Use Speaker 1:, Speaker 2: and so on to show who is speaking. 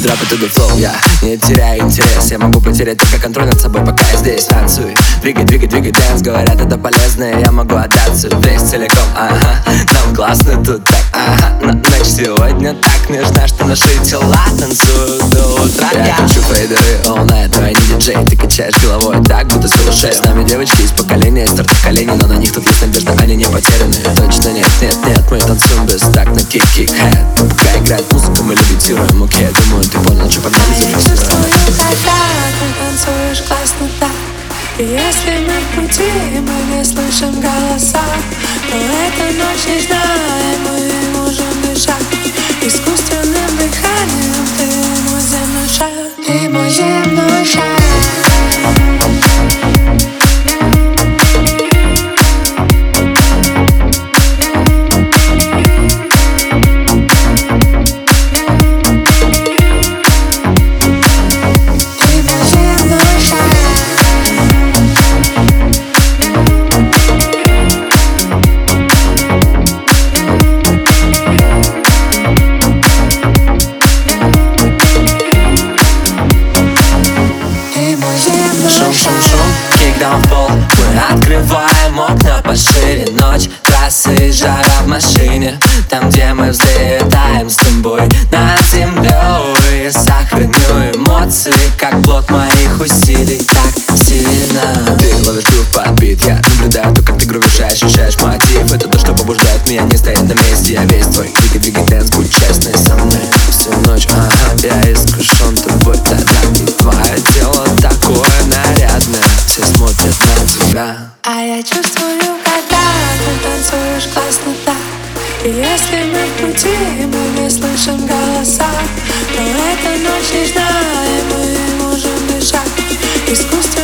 Speaker 1: Drop it to the flow, я не теряю интерес Я могу потерять только контроль над собой, пока я здесь танцую. Двигай, двигай, двигай dance, говорят это полезно Я могу отдаться. Весь целиком, ага Нам классно тут так, ага. Но ночь сегодня так нежна, что наши тела танцуют до утра. Я кручу фейдеры all night, но я не диджей. Ты качаешь головой так, будто с С нами девочки из колени Но на них тут есть надежда, они не потеряны Точно нет, нет, нет, мы танцуем без так на kick-kick-hat Пока играет музыка, мы левитируем, окей, думаю, ты понял, что погнали за Я чувствую,
Speaker 2: когда ты танцуешь классно так И если мы в пути, мы не слышим голоса Но эта ночь нежная, мы
Speaker 1: Пол Мы открываем окна пошире Ночь, трассы и жара в машине. Там, где мы взлетаем с тобой над землей сохраню эмоции, как плод моих усилий. Так сильно. Ты ловишь грув под бит, я наблюдаю то, как ты грувишь, ощущаешь мотив. Это то, что побуждает меня не стоять на месте. Я весь твой двигай, двигай, dance, будь честный со мной Всю ночь, а
Speaker 2: И если мы в пути, мы не слышим голоса Но эта ночь не и мы можем дышать. Искусство